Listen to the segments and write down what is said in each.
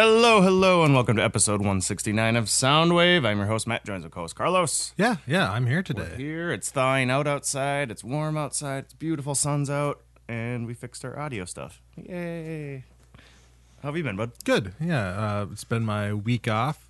Hello, hello, and welcome to episode 169 of Soundwave. I'm your host, Matt, joins with co-host Carlos. Yeah, yeah, I'm here today. Here, it's thawing out outside, it's warm outside, it's beautiful, sun's out, and we fixed our audio stuff. Yay. How have you been, bud? Good. Yeah, uh, it's been my week off.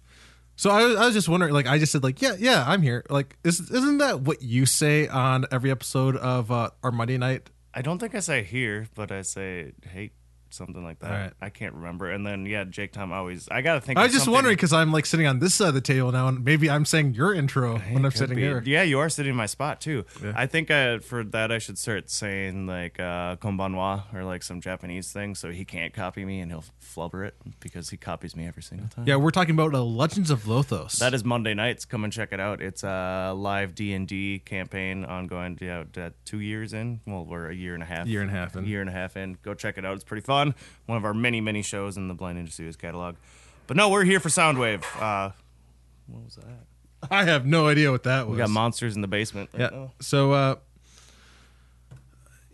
So I, was- I was just wondering, like, I just said, like, yeah, yeah, I'm here. Like, is, isn't that what you say on every episode of uh, our Monday night? I don't think I say here, but I say hate, something like that. Right. I can't remember. And then, yeah, Jake Tom always, I gotta think I was just something- wondering because I'm like sitting on this side of the table now, and maybe I'm saying your intro when I'm sitting be. here. Yeah, you are sitting in my spot too. Yeah. I think uh, for that I should start saying like uh, "konbanwa" or like some Japanese thing, so he can't copy me and he'll flubber it because he copies me every single time. Yeah, we're talking about uh, Legends of Lothos. That is Monday nights. Come and check it out. It's a live D and D campaign ongoing. Yeah, two years in. Well, we're a year and a half. Year and a half in. Year and a half in. Go check it out. It's pretty fun. One of our many, many shows in the Blind Ninja Studios catalog. But no, we're here for Soundwave. Uh, what was that? I have no idea what that was. We got monsters in the basement. right Yeah. now. So, uh,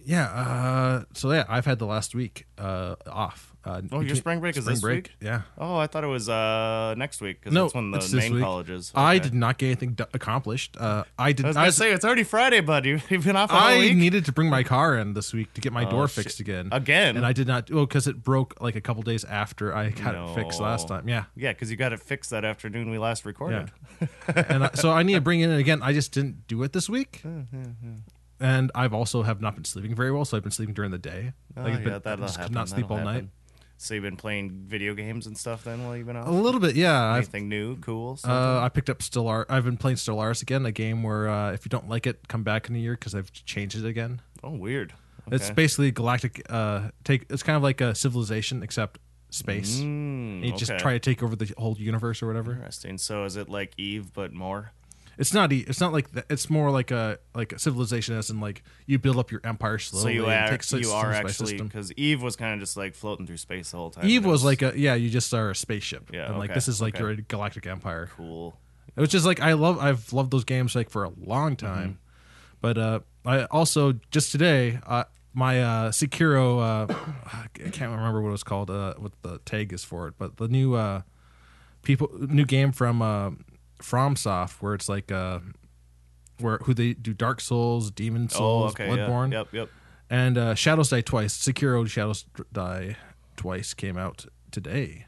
yeah. Uh, so yeah, I've had the last week uh, off. Uh, Oh, your spring break is spring this break? week? Yeah. Oh, I thought it was uh next week because No, that's when the main week. colleges. I Okay. did not get anything d- accomplished. Uh, I did. I was I, gonna was- say it's already Friday, bud. You- You've been off I week needed to bring my car in this week to get my Oh, door shit. fixed again. again. and I did not. Oh, because it broke like a couple days after I got No. it fixed last time. Yeah. yeah, because you got it fixed that afternoon we last recorded. and I, so I need to bring it in again. I just didn't do it this week. And I've also have not been sleeping very well, so I've been sleeping during the day. Oh, Like, I've yeah, been- that'll just could happen. not sleep That'll all night. So you've been playing video games and stuff then while you've been A little bit, yeah. I've Anything new, cool? Uh, I picked up Stellar. I've been playing Stellaris again, a game where uh, if you don't like it, come back in a year because I've changed it again. oh, weird. It's basically galactic. Uh, take it's kind of like a civilization except space. Mm, you just try to take over the whole universe or whatever. Interesting. So is it like Eve but more? It's not. It's not like that. It's more like a like a civilization, as in like you build up your empire slowly. so you are you are actually because Eve was kind of just like floating through space the whole time. Eve it was like a yeah. You just are a spaceship. Yeah, And like this is like okay. your galactic empire. cool. which is like I love I've loved those games like for a long time, Mm-hmm. but uh, I also just today uh, my uh, Sekiro uh, I can't remember what it was called uh, what the tag is for it, but the new uh, people new game from uh, FromSoft where it's like uh, where who they do Dark Souls, Demon Oh, Souls, okay. yeah. Bloodborne, Yep, yep. and uh, Shadows Die Twice. Sekiro Shadows Die Twice came out today.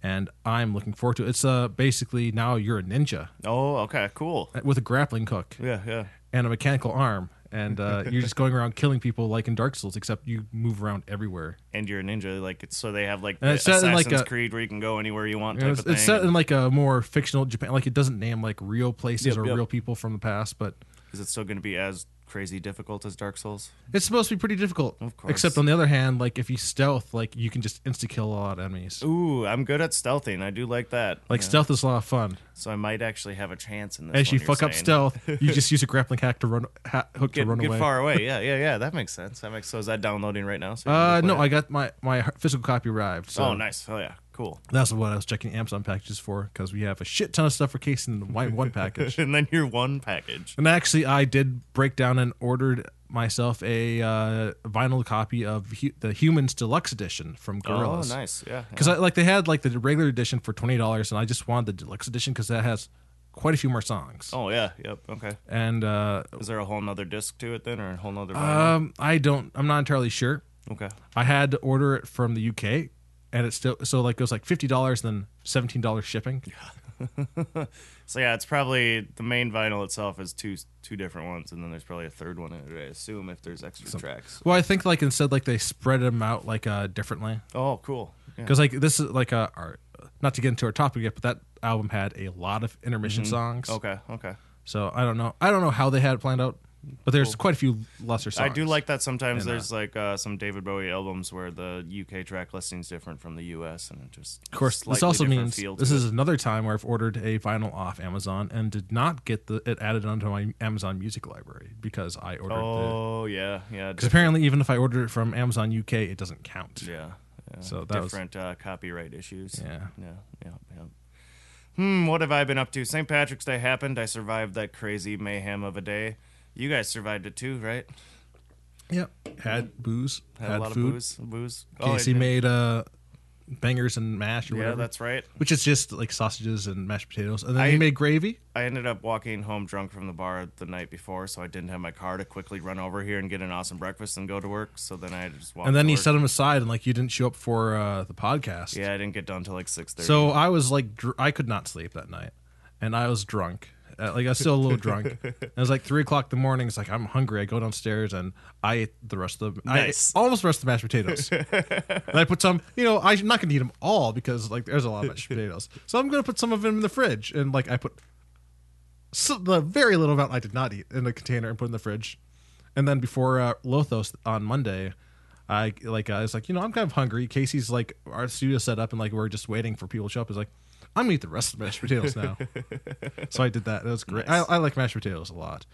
And I'm looking forward to it. It's uh basically now you're a ninja Oh, okay, cool. with a grappling hook Yeah, yeah. and a mechanical arm, and uh, you're just going around killing people like in Dark Souls, except you move around everywhere. And you're a ninja, like it's so they have like And the it's set in, Assassin's like, a- Creed where you can go anywhere you want You type know, it's, of thing. it's set in like a more fictional Japan, like it doesn't name like real places Yep, or yep. real people from the past, but Is it still going to be as crazy difficult as Dark Souls? it's supposed to be pretty difficult. Of course. Except on the other hand, like if you stealth, like you can just insta kill a lot of enemies. Ooh, I'm good at stealthing. I do like that. Like Yeah. stealth is a lot of fun. So I might actually have a chance in this. As you fuck up stealth, you just use a grappling hack to run ha- hook Get, to run get away. far away. Yeah, yeah, yeah. That makes sense. That makes so. Is that downloading right now? So Uh, no, play I got my my physical copy arrived. So Oh, nice. Oh yeah, cool. That's what I was checking Amazon packages for because we have a shit ton of stuff for casing in one one package. and then your one package. and actually, I did break down and ordered myself a uh, vinyl copy of hu- the Humans Deluxe Edition from Gorillaz. Oh, nice. Yeah. Because yeah. Like they had like the regular edition for twenty dollars, and I just wanted the deluxe edition because that has quite a few more songs. Oh yeah. Yep. Okay. And uh, Is there a whole nother disc to it then, or a whole nother? Vinyl? um, I don't, I'm not entirely sure. okay. I had to order it from the UK, and it's still so like it was like fifty dollars, then seventeen dollars shipping. Yeah, So yeah, it's probably the main vinyl itself is two two different ones, and then there's probably a third one in it. I assume if there's extra tracks. Well, I think like instead like they spread them out like uh differently Oh, cool. Yeah. because like this is like a our, not to get into our topic yet, but that album had a lot of intermission songs. Okay. Okay. So I don't know. I don't know how they had it planned out, but there's quite a few lesser songs. I do like that sometimes And, uh, there's like uh, some David Bowie albums where the UK track listing is different from the US, and it just Of course, this also means this it. is another time where I've ordered a vinyl off Amazon and did not get the it added onto my Amazon Music library because I ordered the. Oh yeah, yeah, Because apparently, even if I ordered it from Amazon UK, it doesn't count. yeah, yeah. So that was- different uh, copyright issues. Yeah. yeah, yeah, yeah. Hmm, what have I been up to? St. Patrick's Day happened. I survived that crazy mayhem of a day. You guys survived it too, right? Yep. Had booze. Had, Had, a lot food. of booze. Booze. Oh, Casey made uh bangers and mash or Yeah, whatever. that's right. which is just like sausages and mashed potatoes, and then I- he made gravy. I ended up walking home drunk from the bar the night before, so I didn't have my car to quickly run over here and get an awesome breakfast and go to work. So then I just walked. And then he set him aside, and like you didn't show up for uh, the podcast. Yeah, I didn't get done till like six thirty. So I was like, dr- I could not sleep that night, and I was drunk. Uh, like I was still a little drunk. And it was like three o'clock in the morning. It's like I'm hungry. I go downstairs and I ate the rest of the Nice. I ate almost the rest of the mashed potatoes. and I put some. You know, I'm not gonna eat them all because like there's a lot of mashed potatoes. So I'm gonna put some of them in the fridge. And like I put so, the very little amount I did not eat in a container and put in the fridge. And then before uh, Lothos on Monday, I like I was like, you know, I'm kind of hungry. Casey's like our studio set up and like we're just waiting for people to show up. Is like, I'm gonna eat the rest of the mashed potatoes now. so I did that. That was great. Nice. I, I like mashed potatoes a lot.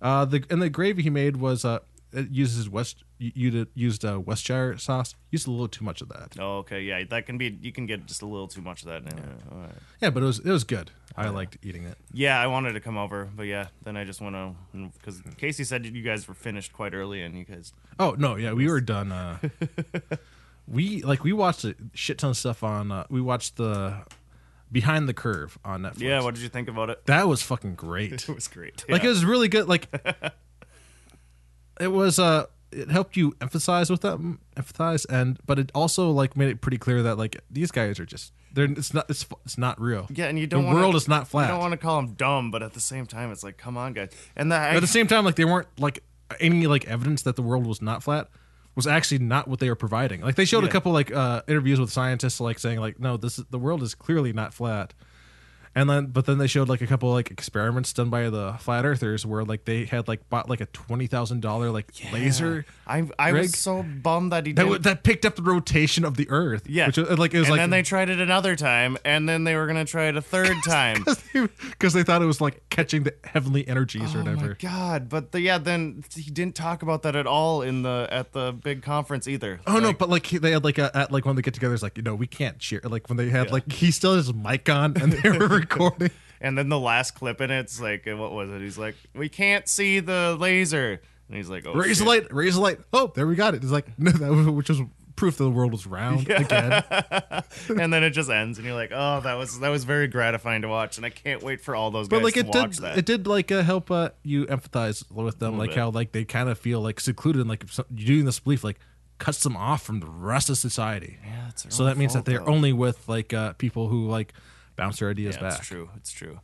Uh, the and the gravy he made was uh, it uses West you used uh, Westshire sauce. Used a little too much of that. Oh, okay, yeah, that can be. You can get just a little too much of that. Yeah, all right. Yeah, but it was it was good. I liked eating it. yeah I wanted to come over, but yeah, then I just went to because Casey said you guys were finished quite early, and you guys. Oh no, yeah, we were done. Uh, we like we watched a shit ton of stuff on. Uh, we watched the Behind the Curve on Netflix. Yeah, what did you think about it? that was fucking great. It was great. Like Yeah. it was really good. Like it was. Uh, it helped you emphasize with them, empathize, and but it also like made it pretty clear that like these guys are just they're it's not it's it's not real. Yeah, and you don't. the wanna, world is not You flat. don't want to call them dumb, but at the same time, it's like, come on, guys. And the, At the same time, like they weren't like any like evidence that the world was not flat was actually not what they were providing. Like they showed a couple like uh, interviews with scientists, like saying like, no, this is, the world is clearly not flat. And then, but then they showed like a couple like experiments done by the flat earthers where like they had like bought like a twenty thousand dollar like laser I I rig. was so bummed that he that didn't. w- that picked up the rotation of the Earth. yeah, which was, like it was and like then they tried it another time, and then they were gonna try it a third time. because they thought it was like catching the heavenly energies or Oh whatever. my god! But the, yeah, then he didn't talk about that at all in the at the big conference either. Oh no, but like they had like a at like when they get together, it's like you know we can't share. Like when they had like he still has his mic on and they were recording. and then the last clip in it's like, what was it? He's like, we can't see the laser, and he's like, oh, raise the light, raise the light. Oh, there we got it. It's like no, that was, which was proof that the world was round again. and then it just ends, and you're like, oh, that was that was very gratifying to watch, and I can't wait for all those guys But like to it watch did, that. it did like uh, help uh, you empathize with them, like bit. how like they kind of feel like secluded, and like some, doing this belief like cuts them off from the rest of society. yeah, So that means that they're though. only with like uh, people who like bounce their ideas Yeah, back. it's true. It's true.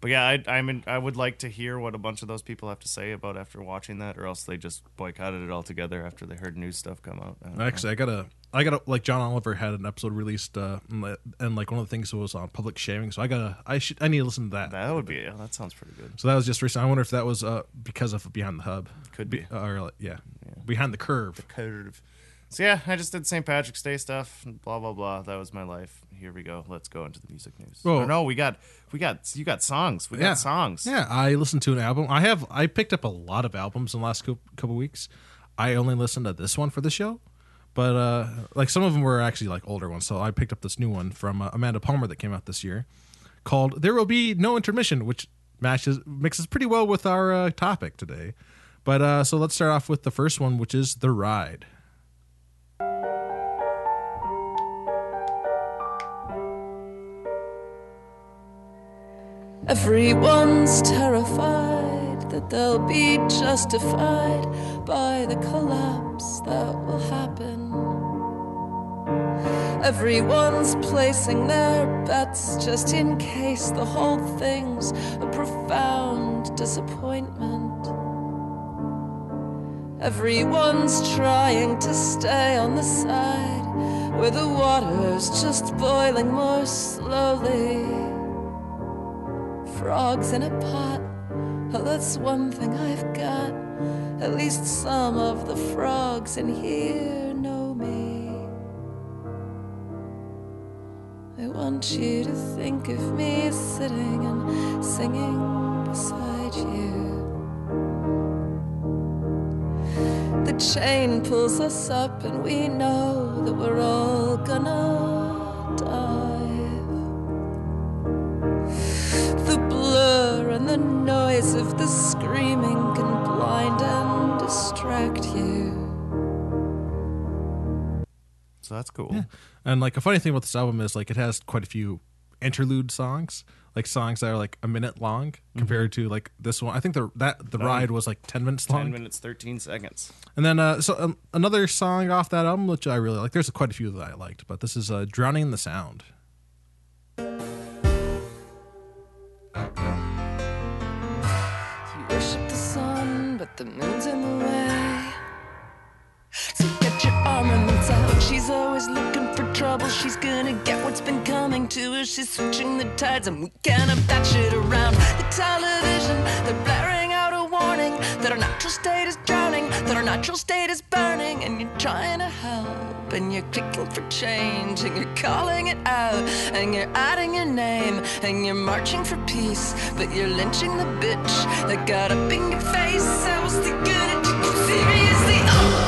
But yeah, I, I'm in, I would like to hear what a bunch of those people have to say about after watching that, or else they just boycotted it altogether after they heard new stuff come out. I don't know. Actually, I gotta, I gotta, like John Oliver had an episode released, uh, and like one of the things was on public shaming. So I gotta, I should, I need to listen to that. that would be. Yeah, that sounds pretty good. So that was just recent. I wonder if that was uh because of Behind the Hub, Could be. or like, yeah, Behind the Curve. Curve. So yeah, I just did St. Patrick's Day stuff. and Blah blah blah. That was my life. Here we go. Let's go into the music news. Oh. No, we got we got you got songs. We got Yeah. songs. Yeah, I listened to an album. I have, I picked up a lot of albums in the last couple weeks. I only listened to this one for the show, but uh, like some of them were actually like older ones. So I picked up this new one from uh, Amanda Palmer that came out this year, called "There Will Be No Intermission," which matches mixes pretty well with our uh, topic today. But uh, so let's start off with the first one, which is "The Ride." Everyone's terrified that they'll be justified by the collapse that will happen. Everyone's placing their bets just in case the whole thing's a profound disappointment. Everyone's trying to stay on the side where the water's just boiling more slowly frogs in a pot. Oh, that's one thing I've got. At least some of the frogs in here know me. I want you to think of me sitting and singing beside you. The chain pulls us up, and we know that we're all gonna and the noise of the screaming can blind and distract you. So that's cool. And like a funny thing about this album is like it has quite a few interlude songs, like songs that are like a minute long compared to like this one. I think the that the ride was like ten minutes long. Ten minutes, thirteen seconds. And then uh, so um, another song off that album which I really like. There's quite a few that I liked, but this is uh, "Drowning in the Sound." The moon's in the way. So get your armaments out. She's always looking for trouble. She's gonna get what's been coming to her. She's switching the tides, and we can't have that shit around. The television, they're blaring out a warning that our natural state is drowning, that our natural state is burning, and you're trying to help, and you're clicking for change, and you're calling it out, and you're adding your name, and you're marching for peace, but you're lynching the bitch that got up in your face. I was the good seriously. Oh,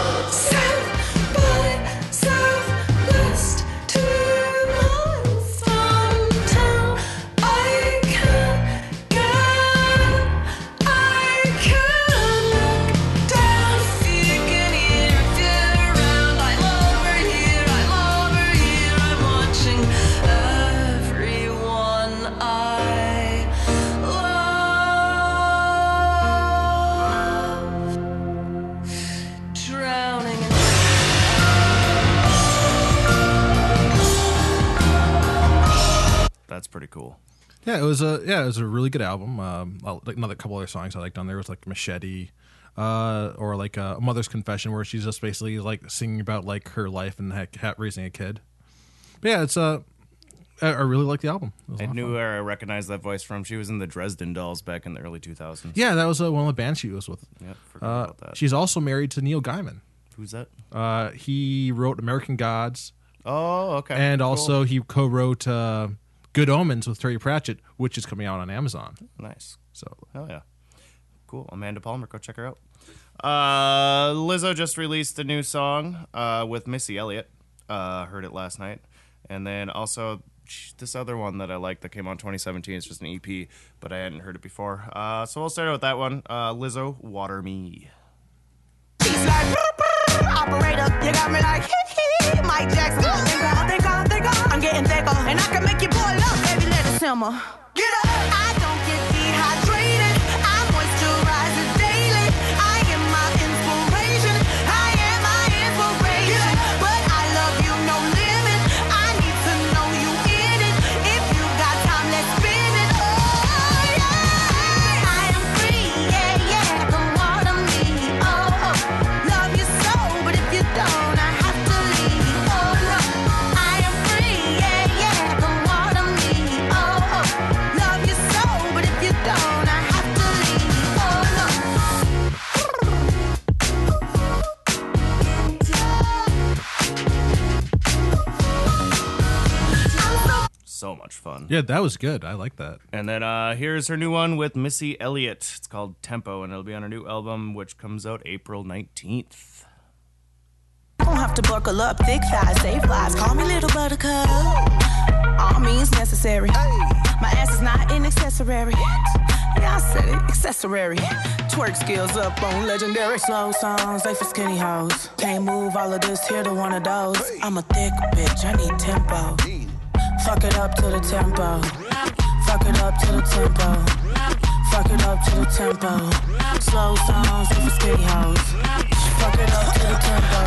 pretty cool. Yeah, it was a yeah, it was a really good album. Um, like another couple other songs I liked on there was like Machete, uh, or like uh, a Mother's Confession, where she's just basically like singing about like her life and ha- ha- raising a kid. But yeah, it's uh, I really like the album. A I knew fun. where I recognized that voice from. She was in the Dresden Dolls back in the early 2000s. Yeah, that was uh, one of the bands she was with. Yep, forgot Uh, about that. she's also married to Neil Gaiman. Who's that? Uh, he wrote American Gods, Oh, okay. and Cool. also he co-wrote uh, Good Omens with Terry Pratchett, which is coming out on Amazon. nice. So Hell yeah. Cool. Amanda Palmer, go check her out. Uh, Lizzo just released a new song uh, with Missy Elliott. Uh, heard it last night. And then also this other one that I like that came out in 2017. It's just an EP, but I hadn't heard it before. Uh, so we'll start out with that one. Uh, Lizzo, Water Me. She's like, "Brr, brr, operator, you got me like, hee hee, Mike Jackson. Think on, think on, think on. I'm getting thicker, and I can make you boil up, baby, let it simmer. Get up. So So much fun. yeah, that was good. I like that. And then uh, here's her new one with Missy Elliott. It's called Tempo, and it'll be on her new album, which comes out April 19th. Don't have to buckle up, thick thighs, safe lies. Call me little buttercup. All means necessary. My ass is not an accessory. Yeah, I said it, accessory. Twerk skills up on legendary slow songs. They for skinny hoes. Can't move all of this here to one of those. I'm a thick bitch, I need tempo. Fuck it up to the tempo. Fuck it up to the tempo. Fuck it up to the tempo. Slow songs they for skinny hoes. Fuck it up to the tempo.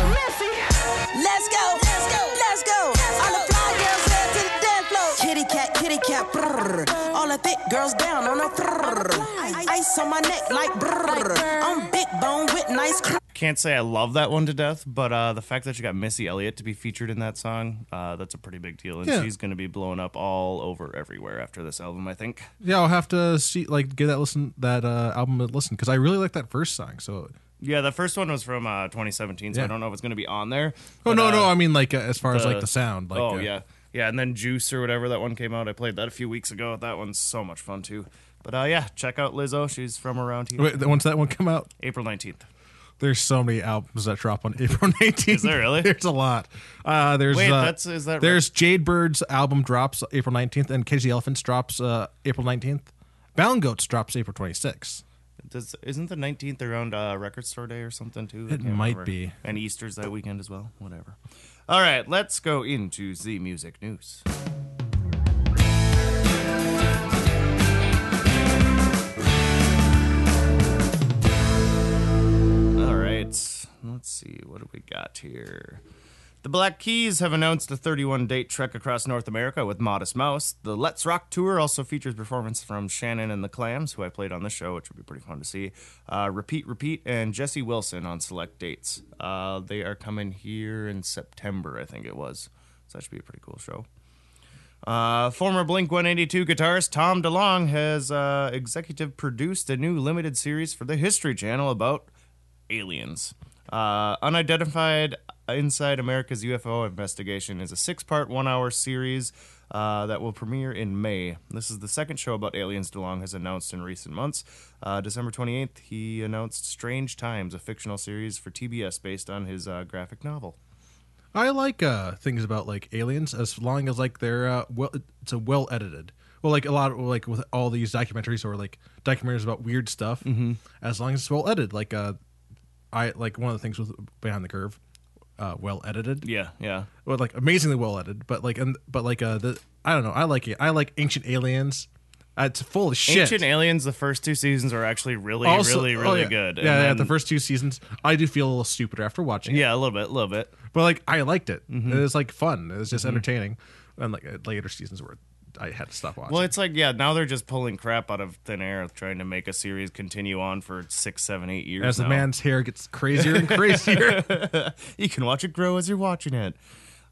Let's go, let's go, let's go. All the fly girls to the dance floor. Kitty cat, kitty cat, brrr. All the thick girls down on the brrr. Ice on my neck like brrr. I'm big bone with nice cr- Can't say I love that one to death, but uh, the fact that you got Missy Elliott to be featured in that song, uh, that's a pretty big deal. And Yeah. she's going to be blowing up all over everywhere after this album, I think. Yeah, I'll have to see like give that listen that uh, album a listen because I really like that first song. So Yeah, the first one was from uh, 2017, so I Yeah. don't know if it's going to be on there. oh but, no uh, no I mean like uh, as far as like the sound like oh uh, yeah, yeah, and then Juice or whatever that one came out. I played that a few weeks ago. That one's so much fun too. But uh, yeah, check out Lizzo. She's from around here. Wait, once that one come out, April 19th. There's so many albums that drop on April 19th. Is there really? there's a lot. Uh, there's Wait, uh, that's- is that right? there's Jade Bird's album drops April 19th, and Cage the Elephants drops uh, April 19th. Mountain Goats drops April 26th. Does, isn't the 19th around uh, Record Store Day or something too? It might remember. be. And Easter's that weekend as well. Whatever. All right, let's go into the music news. Let's see. What do we got here? The Black Keys have announced a 31 date trek across North America with Modest Mouse. The Let's Rock tour also features performance from Shannon and the Clams, who I played on the show, which would be pretty fun to see. Uh, Repeat, Repeat, and Jessy Wilson on select dates. Uh, they are coming here in September, I think it was. So that should be a pretty cool show. Uh, former Blink 182 guitarist Tom DeLonge has uh, executive produced a new limited series for the History Channel about aliens. Uh, Unidentified Inside America's UFO Investigation is a six part, one hour series uh, that will premiere in May. This is the second show about aliens DeLonge has announced in recent months. Uh, December 28th, he announced Strange Times, a fictional series for TBS based on his uh, graphic novel. I like uh, things about like aliens as long as like they're uh, well, it's a well edited. Well, like a lot of like with all these documentaries or like documentaries about weird stuff, mm-hmm. as long as it's well edited. Like uh, I like one of the things with Behind the Curve, uh, well edited. Yeah, yeah. Well, like amazingly well edited, but like and but like uh, the I don't know. I like it. I like Ancient Aliens. Uh, it's full of shit. Ancient Aliens, the first two seasons are actually really, Also- really, oh, really yeah. good. Yeah, And yeah. then- The first two seasons, I do feel a little stupider after watching it. yeah, a little bit, a little bit. But like I liked it. Mm-hmm. It was like fun. It was just entertaining. And like uh, later seasons where I had to stop watching. Well, it's like yeah, now they're just pulling crap out of thin air, trying to make a series continue on for six, seven, eight years. As the man's hair gets crazier and crazier. you can watch it grow as you're watching it.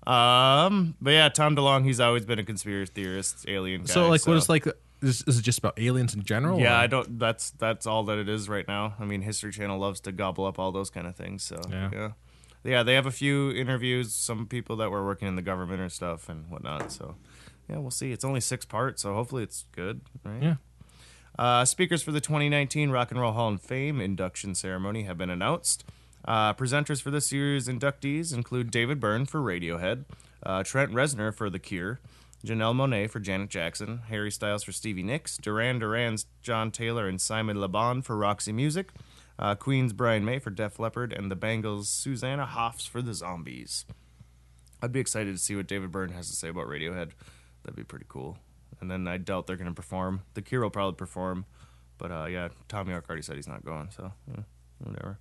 Um, but yeah, Tom DeLonge, he's always been a conspiracy theorist, alien guy. so like, what is like? Is, is it just about aliens in general? Yeah, or- I don't. That's that's all that it is right now. I mean, History Channel loves to gobble up all those kind of things. So Yeah. yeah, yeah. They have a few interviews, some people that were working in the government or stuff and whatnot. So yeah, we'll see. It's only six parts, so hopefully it's good. Right? Yeah. Uh, speakers for the 2019 Rock and Roll Hall of Fame induction ceremony have been announced. Uh, presenters for this year's inductees include David Byrne for Radiohead, uh, Trent Reznor for The Cure, Janelle Monáe for Janet Jackson, Harry Styles for Stevie Nicks, Duran Duran's John Taylor and Simon Le Bon for Roxy Music, uh, Queen's Brian May for Def Leppard, and the Bangles' Susanna Hoffs for The Zombies. I'd be excited to see what David Byrne has to say about Radiohead. That'd be pretty cool. And then I doubt they're to perform. The Cure will probably perform, but uh, yeah, Thom Yorke already said he's not going, so yeah, whatever.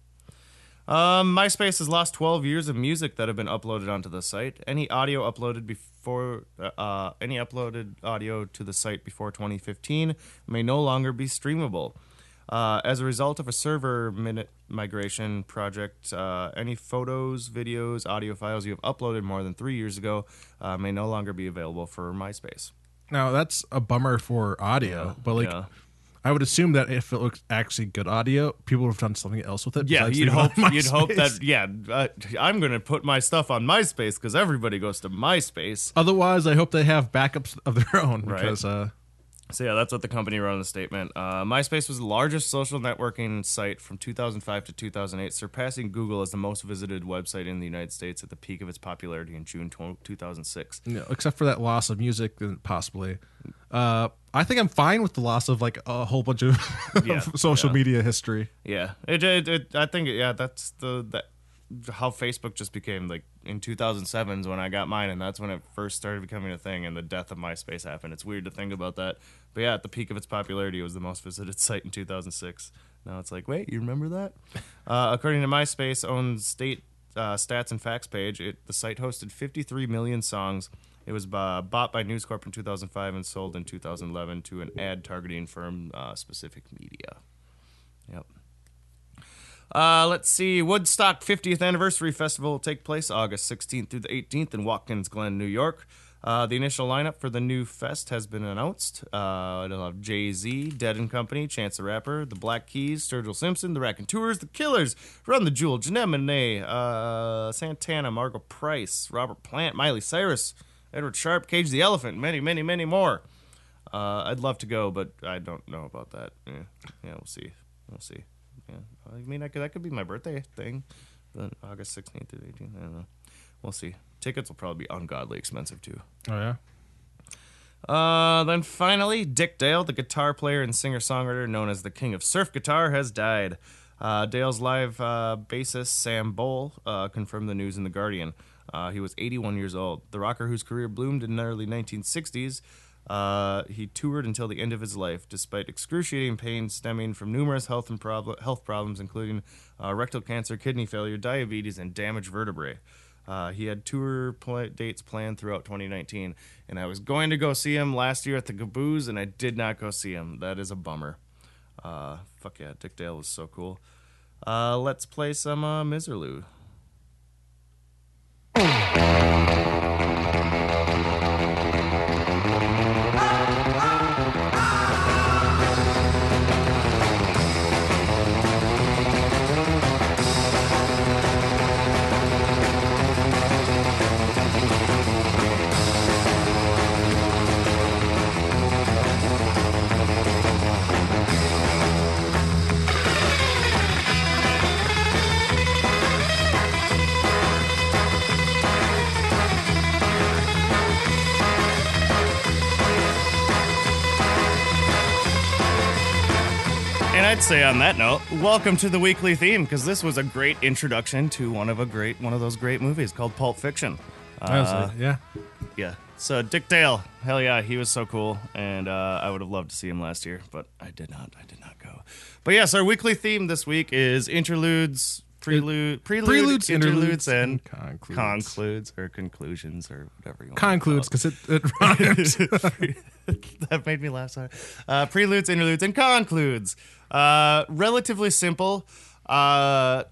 Um, MySpace has lost 12 years of music that have been uploaded onto the site. Any audio uploaded before, uh, uh, any uploaded audio to the site before 2015 may no longer be streamable. Uh, as a result of a server minute migration project, uh, any photos, videos, audio files you have uploaded more than three years ago uh, may no longer be available for MySpace. Now that's a bummer for audio, but like. yeah. I would assume that if it looks actually good audio, people would have done something else with it. Yeah, you'd hope you'd hope that yeah, uh, I'm gonna put my stuff on MySpace because everybody goes to MySpace. Otherwise, I hope they have backups of their own Right. because uh, So yeah, that's what the company wrote in the statement. Uh, MySpace was the largest social networking site from 2005 to 2008, surpassing Google as the most visited website in the United States at the peak of its popularity in June 20, 2006. you know, except for that loss of music, possibly. Uh, I think I'm fine with the loss of like a whole bunch of, Yeah, social yeah. media history. Yeah, it, it, it I think yeah, that's the that how Facebook just became like in 2007 is when I got mine, and that's when it first started becoming a thing, and the death of MySpace happened. It's weird to think about that, but yeah, at the peak of its popularity, it was the most visited site in 2006. Now it's like, wait, you remember that? Uh, according to MySpace own state uh, stats and facts page, it, the site hosted 53 million songs. It was uh, bought by News Corp in 2005 and sold in 2011 to an ad targeting firm, uh, Specific Media. Yep. Uh, let's see. Woodstock 50th Anniversary Festival will take place August 16th through the 18th in Watkins Glen, New York. Uh, the initial lineup for the new fest has been announced. Uh, it'll have Jay Z, Dead and Company, Chance the Rapper, The Black Keys, Sturgill Simpson, The Raconteurs, The Killers, Run the Jewel, Janelle uh, Santana, Margo Price, Robert Plant, Miley Cyrus, Edward Sharpe, Cage the Elephant, many, many, many more. Uh, I'd love to go, but I don't know about that. Yeah, yeah we'll see. We'll see. Yeah, I mean, I could, that could be my birthday thing, but August 16th to 18th. I don't know. We'll see. Tickets will probably be ungodly expensive too. Oh yeah. Uh, then finally, Dick Dale, the guitar player and singer songwriter known as the King of Surf Guitar, has died. Uh, Dale's live uh, bassist Sam Bolle uh, confirmed the news in the Guardian. Uh, he was 81 years old. The rocker, whose career bloomed in the early 1960s, uh, he toured until the end of his life, despite excruciating pain stemming from numerous health and prob- health problems, including uh, rectal cancer, kidney failure, diabetes, and damaged vertebrae. Uh, he had tour pla dates planned throughout 2019, and I was going to go see him last year at the Caboose, and I did not go see him. That is a bummer. Uh, fuck yeah, Dick Dale was so cool. Uh, let's play some uh, Miserlou. Say on that note, welcome to the weekly theme because this was a great introduction to one of a great one of those great movies called Pulp Fiction. Uh, yeah. yeah. So Dick Dale, hell yeah, he was so cool, and uh, I would have loved to see him last year, but I did not. I did not go. But yes, our weekly theme this week is interludes, prelude, prelude Preludes, interludes, interludes, and and concludes. concludes or conclusions or whatever you want. Concludes because it, it rhymes. that made me laugh. Sorry. Uh, preludes, interludes, and concludes. Uh, relatively simple. Uh,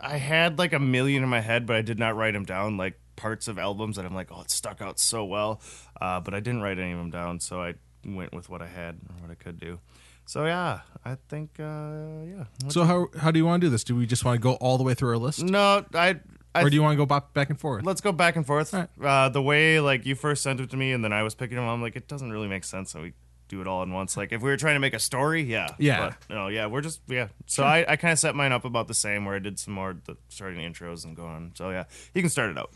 I had like a million in my head, but I did not write them down. Like parts of albums that I'm like, oh, it stuck out so well. Uh, but I didn't write any of them down, so I went with what I had or what I could do. So yeah, I think uh, yeah. What- so how how do you want to do this? Do we just want to go all the way through our list, no, I. I or do you want to go back back and forth? let's go back and forth. All Uh, the way like you first sent it to me, and then I was picking them. I'm like, it doesn't really make sense. So we do it all in once. Like if we were trying to make a story, yeah, Yeah. But, no, yeah, we're just yeah. So I, I kind of set mine up about the same, where I did some more the starting intros and going on. So yeah, you can start it out.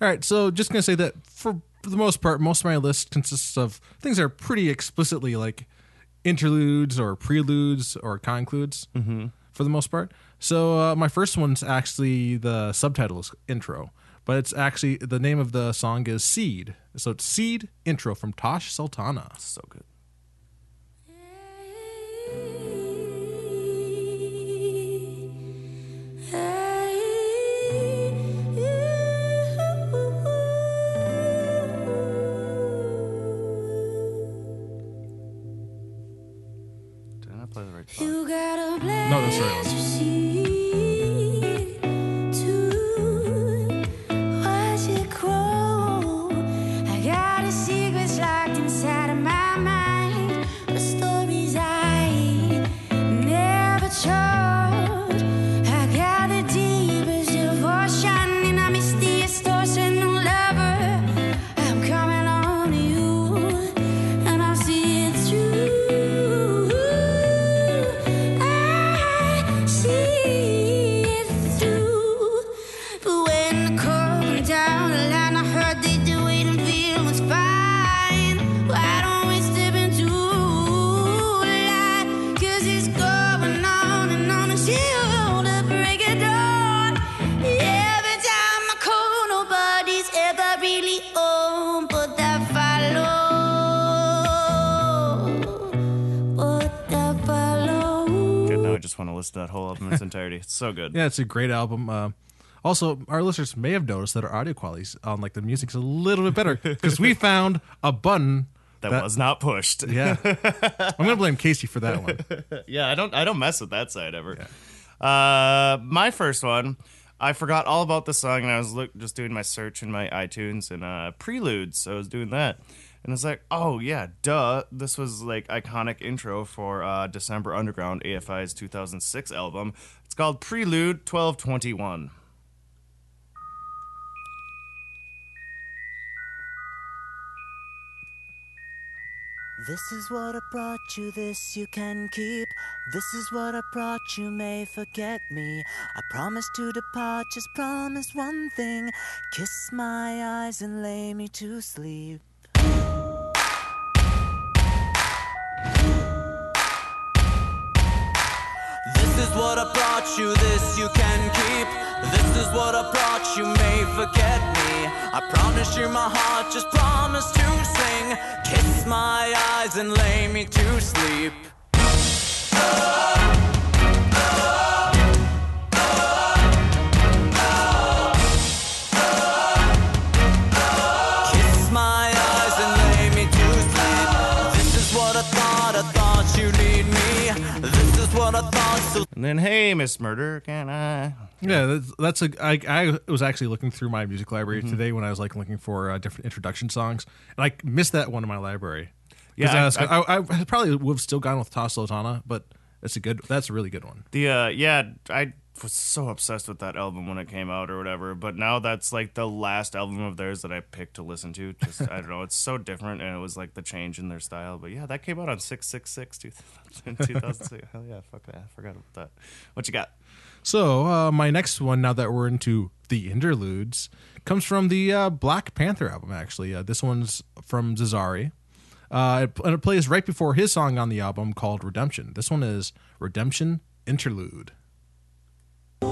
All right, so just gonna say that for the most part, most of my list consists of things that are pretty explicitly like interludes or preludes or concludes Mm-hmm. for the most part. So uh, my first one's actually the subtitles intro, but it's actually the name of the song is Seed. So it's Seed intro from Tash Sultana. So good. Did I not play the right song? You gotta bless No, that's the right listen to that whole album in its entirety. It's so good. Yeah, it's a great album. Uh, also, our listeners may have noticed that our audio quality on like the music's a little bit better because we found a button That, was not pushed. Yeah, I'm gonna blame Casey for that one. yeah, I don't I don't mess with that side ever. Uh, my first one, I forgot all about the song, and I was look, just doing my search in my iTunes and uh, preludes. So I was doing that, and it's like, oh yeah, duh, this was like iconic intro for uh, December Underground AFI's 2006 album. It's called Prelude 1221. This is what I brought you, this you can keep. This is what I brought you, may forget me. I promise to depart, just promise one thing. Kiss my eyes and lay me to sleep. What I brought you, this you can keep. This is what I brought you, may forget me. I promise you my heart, just promise to sing. Kiss my eyes and lay me to sleep. And then, hey, Miss Murder, can I? Yeah, that's, that's a. I, I was actually looking through my music library Mm-hmm. today when I was like looking for uh, different introduction songs, and I missed that one in my library. Yeah, I, was, I- I, I probably would have still gone with Tash Sultana, but it's a good. That's a really good one. The uh yeah, I was so obsessed with that album when it came out or whatever, but now that's like the last album of theirs that I picked to listen to. Just I don't know, it's so different and it was like the change in their style. But yeah, that came out on 666 2006. Hell yeah, fuck that. I forgot about that. What you got? So uh, my next one, now that we're into the interludes, comes from the uh, Black Panther album. Actually, uh, this one's from Zacari, uh, and it plays right before his song on the album called Redemption. This one is Redemption Interlude. You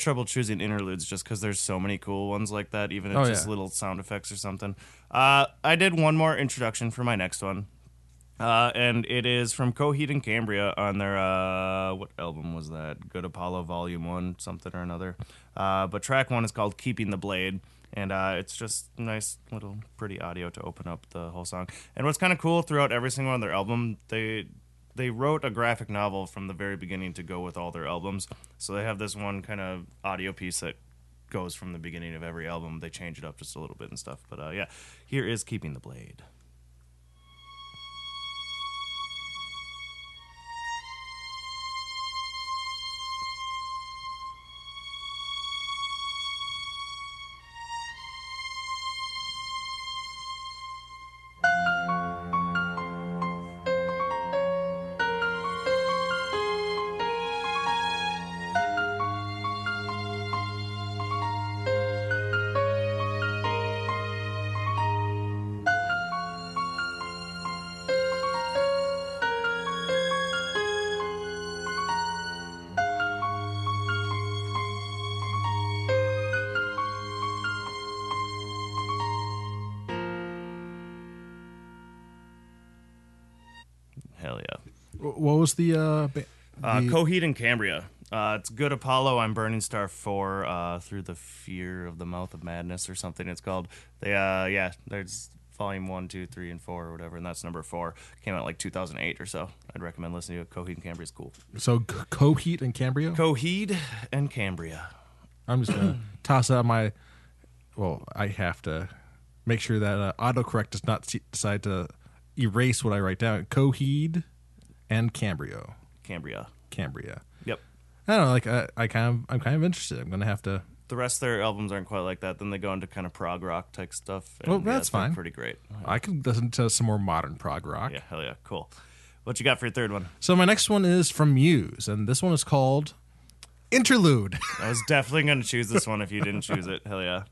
had trouble choosing interludes just because there's so many cool ones like that, even if Oh, just yeah. little sound effects or something. Uh, I did one more introduction for my next one. Uh, and it is from Coheed and Cambria on their uh, what album was that? Good Apollo Volume One, something or another. Uh, but track one is called "Keeping the Blade," and uh, it's just nice little pretty audio to open up the whole song. And what's kind of cool throughout every single one of their album, they they wrote a graphic novel from the very beginning to go with all their albums. So they have this one kind of audio piece that goes from the beginning of every album. They change it up just a little bit and stuff. But uh, yeah, here is "Keeping the Blade." What was the? Uh, ba- Uh, the- Coheed and Cambria. Uh, it's Good Apollo. I'm Burning Star Four. Uh, through the fear of the mouth of madness or something. It's called. They uh yeah. There's volume one, two, three, and four or whatever, and that's number four. Came out like 2008 or so. I'd recommend listening to it. Coheed and Cambria's cool. so C- Coheed and Cambria. Coheed and Cambria. I'm just gonna toss out my. Well, I have to make sure that uh, autocorrect does not see, decide to erase what I write down. Coheed and Cambria. Cambria. Cambria. Yep. I don't know. Like I, I kind of, I'm kind of interested. I'm gonna have to. The rest of their albums aren't quite like that. Then they go into kind of prog rock type stuff. and, Well, yeah, that's fine. Pretty great. I can listen to some more modern prog rock. Yeah, hell yeah, cool. What you got for your third one? So my next one is from Muse, and this one is called Interlude. I was definitely going to choose this one if you didn't choose it. Hell yeah.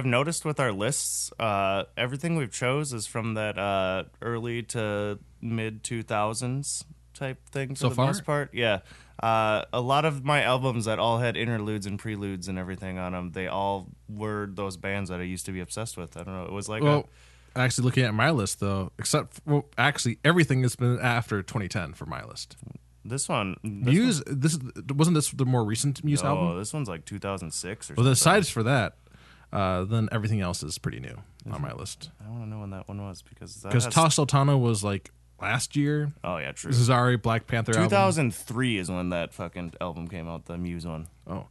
I've noticed with our lists, uh, everything we've chose is from that uh, early to mid two thousands type thing for So the far? most part. Yeah, uh, a lot of my albums that all had interludes and preludes and everything on them, they all were those bands that I used to be obsessed with. I don't know. It was like a- actually, looking at my list though, except for, well, actually everything has been after 2010 for my list. this one. This Muse, this wasn't this the more recent Muse one, album. oh, this one's like two thousand six or something. Well, something. aside for that, uh, then everything else is pretty new on my list. I want to know when that one was because Because has- Tash Sultana was like last year. Oh yeah, true. Cesare Black Panther 2003 is when that fucking album came out, the Muse one. Oh,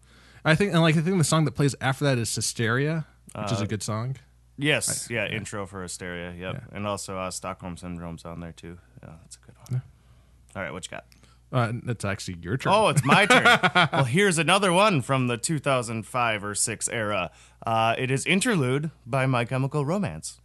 I think and like I think the song that plays after that is Hysteria, which Uh, is a good song. Yes, yeah, intro for Hysteria, yep. And also uh, Stockholm Syndrome's on there too. Yeah, that's a good one. All right, what you got? Uh, it's actually your turn. Oh, it's my turn. well, here's another one from the 2005 or 6 era. Uh, it is Interlude by My Chemical Romance.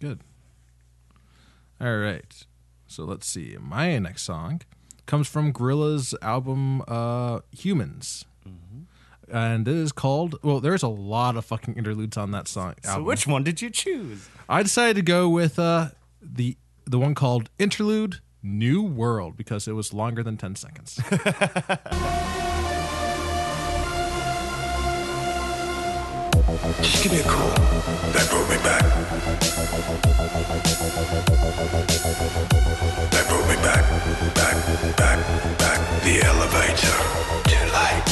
Good. All right. So let's see. My next song comes from Gorillaz album uh, Humanz. And it is called, well, there's a lot of fucking interludes on that song. So, album. which one did you choose? I decided to go with uh, the the one called Interlude New World because it was longer than 10 seconds. Just give me a call. That brought me back. That brought me back, back, back, back. The elevator. Too late.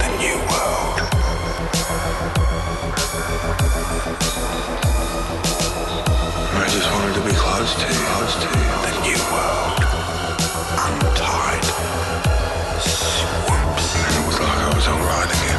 The new world. I just wanted to be close to close to. The new world. Untied. Swoops. And it was like I was alright again.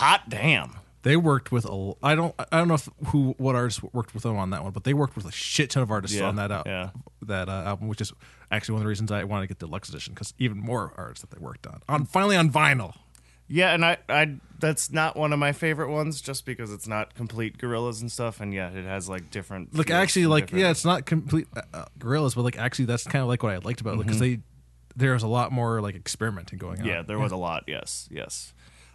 Hot damn. they worked with a I don't I don't know if who what artists worked with them on that one, but they worked with a shit ton of artists Yeah, on that al- yeah. that uh, album, which is actually one of the reasons I wanted to get the deluxe edition because even more artists that they worked on on finally on vinyl. Yeah, and I, I, that's not one of my favorite ones, just because it's not complete Gorillaz and stuff, and yeah, it has like different. Like feels actually, like different- yeah, it's not complete uh, uh, Gorillaz, but like actually, that's kind of like what I liked about it because they there was a lot more like experimenting going on. Yeah, there was a lot. Yes, yes.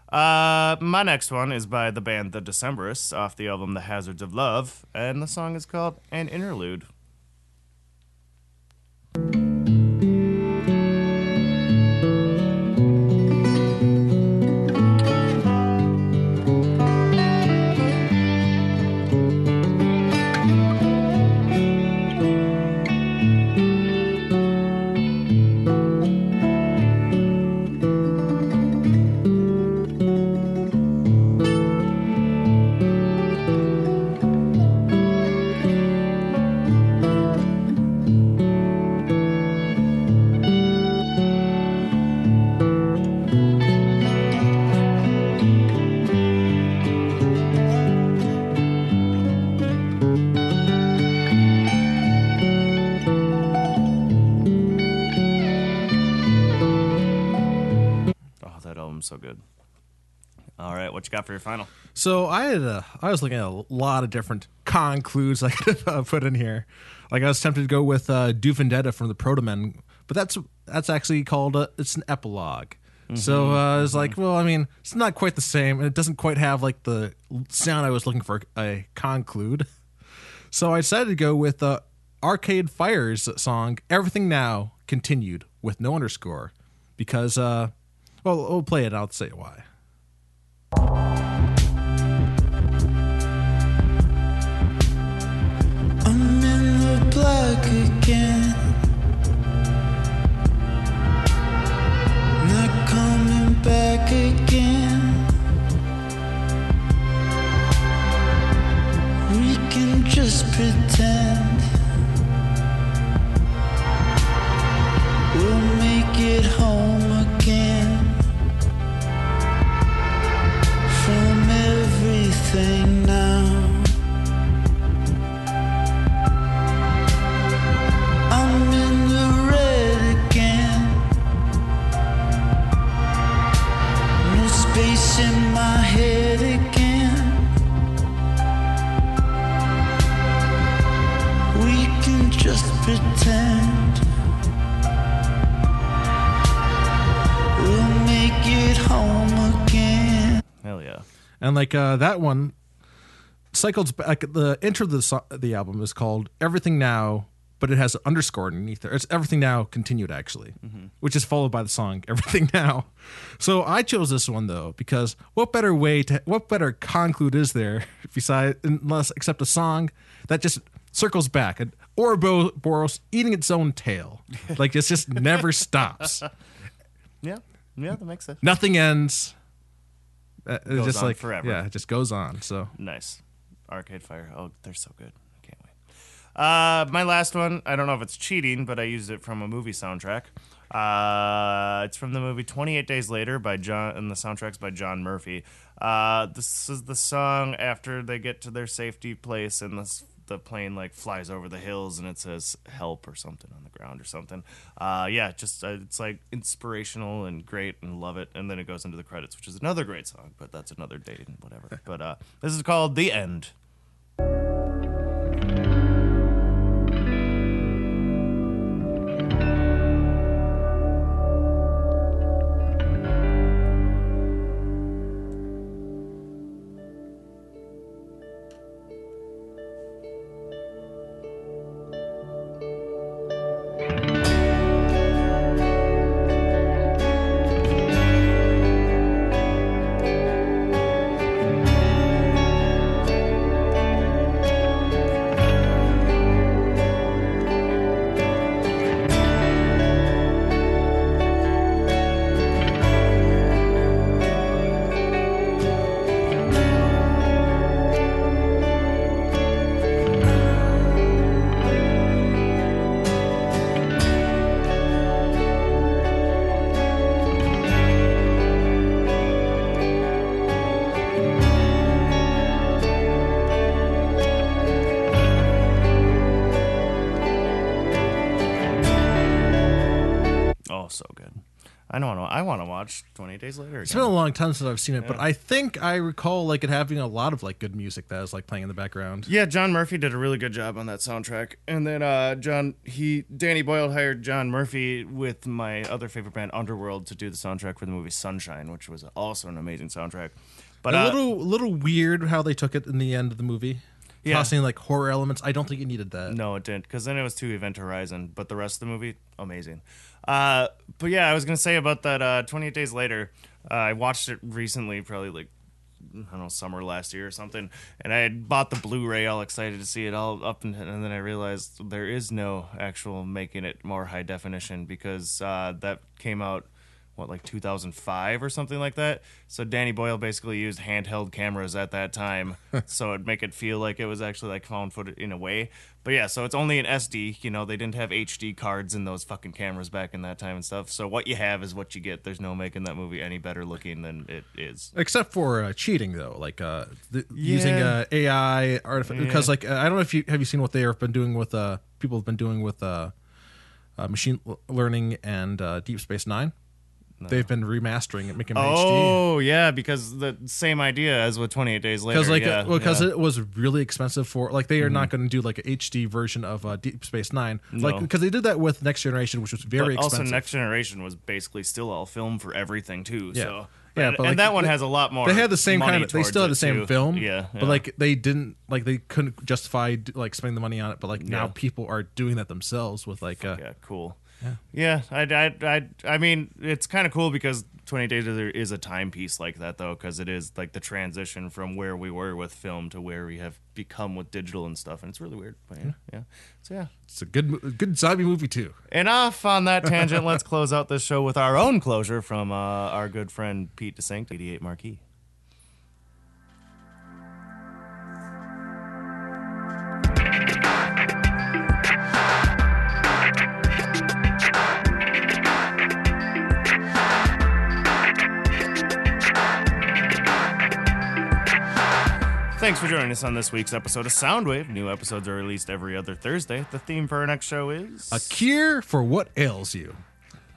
Uh, my next one is by the band The Decemberists off the album The Hazards of Love, and the song is called An Interlude. Got for your final? So I had a, I was looking at a lot of different concludes I could have uh, put in here. Like I was tempted to go with uh, Due Vendetta from the Protomen, but that's that's actually called a, it's an epilogue. So uh, it's like, well, I mean, it's not quite the same, and it doesn't quite have like the sound I was looking for a conclude. So I decided to go with uh, Arcade Fire's song "Everything Now" continued with no underscore because, uh, well, we'll play it. I'll say why. Back again. We can just pretend we'll make it pretend. We'll make it home again. Hell yeah. And like uh, that one cycles back. The intro of the so- the album is called "Everything Now," but it has an underscore underneath there. It's "Everything Now" continued actually, which is followed by the song "Everything Now." So I chose this one though because what better way to what better conclude is there besides unless except a song that just circles back and Ouroboros eating its own tail, like it just never stops. Yeah. Yeah, that makes sense. Nothing ends. Uh, it's Goes just on like forever. Yeah, it just goes on. So Nice. Arcade Fire. Oh, they're so good. I can't wait. Uh, my last one. I don't know if it's cheating, but I used it from a movie soundtrack. Uh, it's from the movie 28 Days Later by John, and the soundtrack's by John Murphy. Uh, this is the song after they get to their safety place and this, the plane like flies over the hills and it says help or something on the ground or something. Uh, yeah, just uh, it's like inspirational and great and love it. And then it goes into the credits, which is another great song, but that's another date and whatever. but uh, this is called The End. Want to. I want to watch 28 Days Later. It's been a long time since I've seen it, but I think I recall like it having a lot of like good music that was like playing in the background. Yeah, John Murphy did a really good job on that soundtrack. And then uh John he Danny Boyle hired John Murphy with my other favorite band Underworld to do the soundtrack for the movie Sunshine, which was also an amazing soundtrack. But a uh, little little weird how they took it in the end of the movie. Yeah. Tossing like horror elements. I don't think it needed that. No, it didn't, because then it was too Event Horizon. But the rest of the movie, amazing. Uh, but yeah, I was gonna say about that. Uh, Twenty Eight Days Later, uh, I watched it recently, probably like I don't know summer last year or something, and I had bought the Blu-ray, all excited to see it all up, and, and then I realized there is no actual making it more high definition because uh, that came out. What like 2005 or something like that. So Danny Boyle basically used handheld cameras at that time, so it'd make it feel like it was actually like found footage in a way. But yeah, so it's only an SD. You know, they didn't have HD cards in those fucking cameras back in that time and stuff. So what you have is what you get. There's no making that movie any better looking than it is. Except for uh, cheating though, like uh, the, using uh, AI artificial. Because like I don't know if you have you seen what they have been doing with uh people have been doing with uh, uh machine learning and uh, Deep Space Nine. They've been remastering it, making them HD. Oh yeah, because the same idea as with 28 Days Later. Because like, yeah, uh, well, because yeah. Mm-hmm. it was really expensive for like they are not going to do like a HD version of uh, Deep Space Nine, like No. because they did that with Next Generation, which was very but also. Next Generation was basically still all film for everything too. yeah, So Yeah, and, but and like, that one has a lot more. They had the same kind of. They still had the same too. film. Yeah, but like they didn't like they couldn't justify like spending the money on it. But like now people are doing that themselves with like uh, yeah, cool. Yeah, I, I, I, I mean, it's kind of cool because 28 Days Later is a timepiece like that, though, because it is like the transition from where we were with film to where we have become with digital and stuff, and it's really weird. But yeah, yeah. So yeah. it's a good mo- good zombie movie too. And off on that tangent, let's close out this show with our own closure from uh, our good friend Pete DeSanct, 88 Marquee. Thanks for joining us on this week's episode of Soundwave. New episodes are released every other Thursday. The theme for our next show is A cure for what ails you.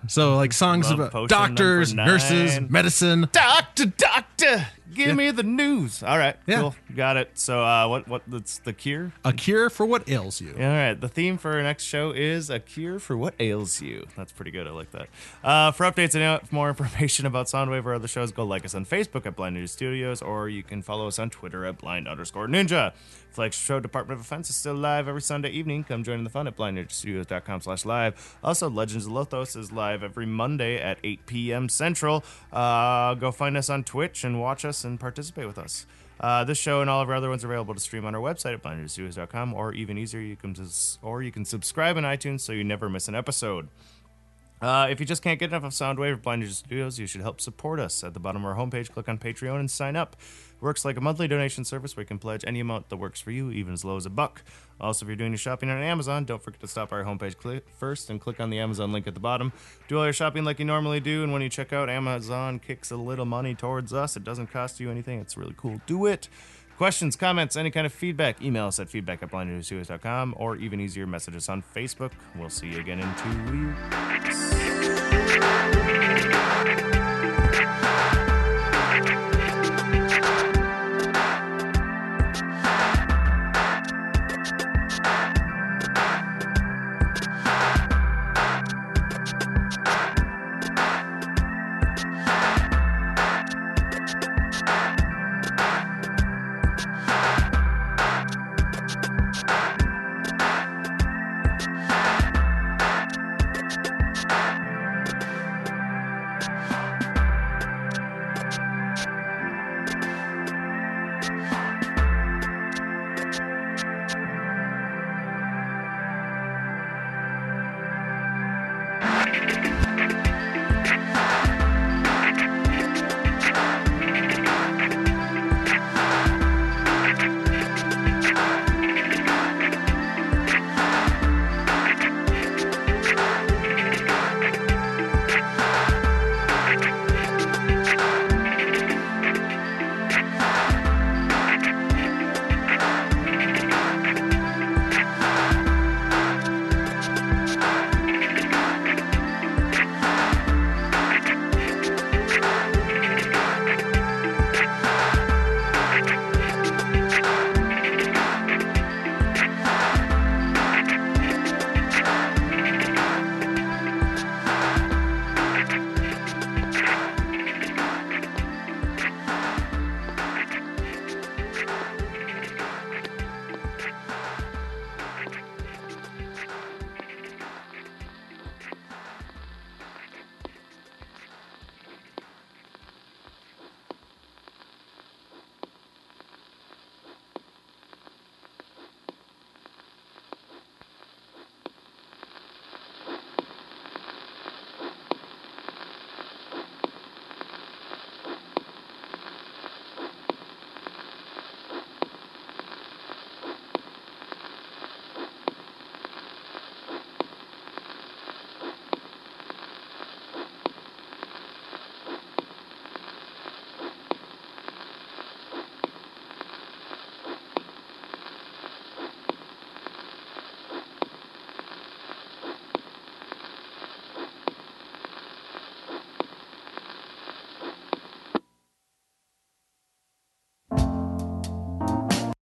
So like songs Love about Potion doctors, number nurses, nine. medicine. Doctor, doctor, give Yeah. me the news. All right, Yeah. cool, got it. So, uh, what, what? That's the cure. A cure for what ails you. All right, the theme for our next show is a cure for what ails you. That's pretty good. I like that. Uh, for updates and more information about Soundwave or other shows, go like us on Facebook at Blind Ninja Studios, or you can follow us on Twitter at Blind underscore Ninja. Flagship Show Department of Defense is still live every Sunday evening. Come join in the fun at blindninjastudios.com slash live. Also, Legends of Lothos is live every Monday at 8 p.m. Central. Uh, go find us on Twitch and watch us and participate with us. Uh, this show and all of our other ones are available to stream on our website at blindninjastudios.com, or even easier, you can sus- or you can subscribe on iTunes so you never miss an episode. Uh, if you just can't get enough of Soundwave or Blind Ninja Studios, you should help support us. At the bottom of our homepage, click on Patreon and sign up. Works like a monthly donation service where you can pledge any amount that works for you, even as low as a buck. Also, if you're doing your shopping on Amazon, don't forget to stop our homepage first and click on the Amazon link at the bottom. Do all your shopping like you normally do, and when you check out, Amazon kicks a little money towards us. It doesn't cost you anything. It's really cool. Do it. Questions, comments, any kind of feedback, email us at feedback at blindninjastudios.com or even easier, message us on Facebook. We'll see you again in two weeks.